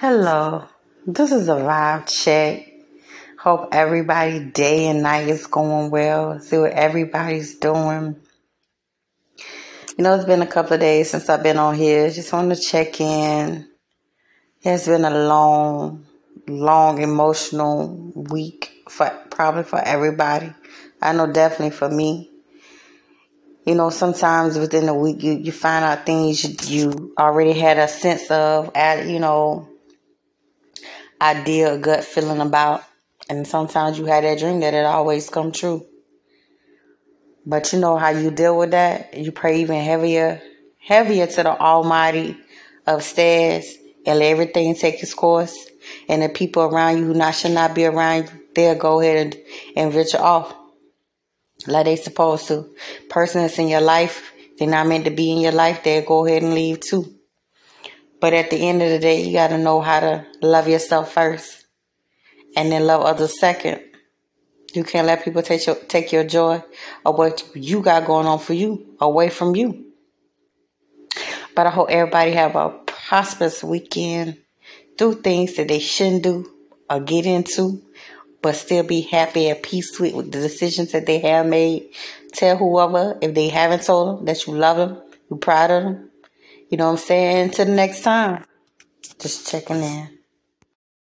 Hello, this is a vibe check. Hope everybody day and night is going well. See what everybody's doing. You know, it's been a couple of days since I've been on here. Just want to check in. It's been a long, long emotional week for probably for everybody. I know definitely for me. You know, sometimes within a week you, you find out things you, you already had a sense of, at you know, idea, gut feeling about. And sometimes you have that dream that it always come true. But you know how you deal with that? You pray even heavier, heavier to the Almighty upstairs and let everything take its course. And the people around you who not should not be around you, they'll go ahead and, and venture off like they supposed to. Person that's in your life, they're not meant to be in your life, they'll go ahead and leave too. But at the end of the day, you got to know how to love yourself first and then love others second. You can't let people take your, take your joy or what you got going on for you away from you. But I hope everybody have a prosperous weekend. Do things that they shouldn't do or get into, but still be happy and peace with, with the decisions that they have made. Tell whoever, if they haven't told them, that you love them, you're proud of them, you know what I'm saying? Until the next time. Just checking in.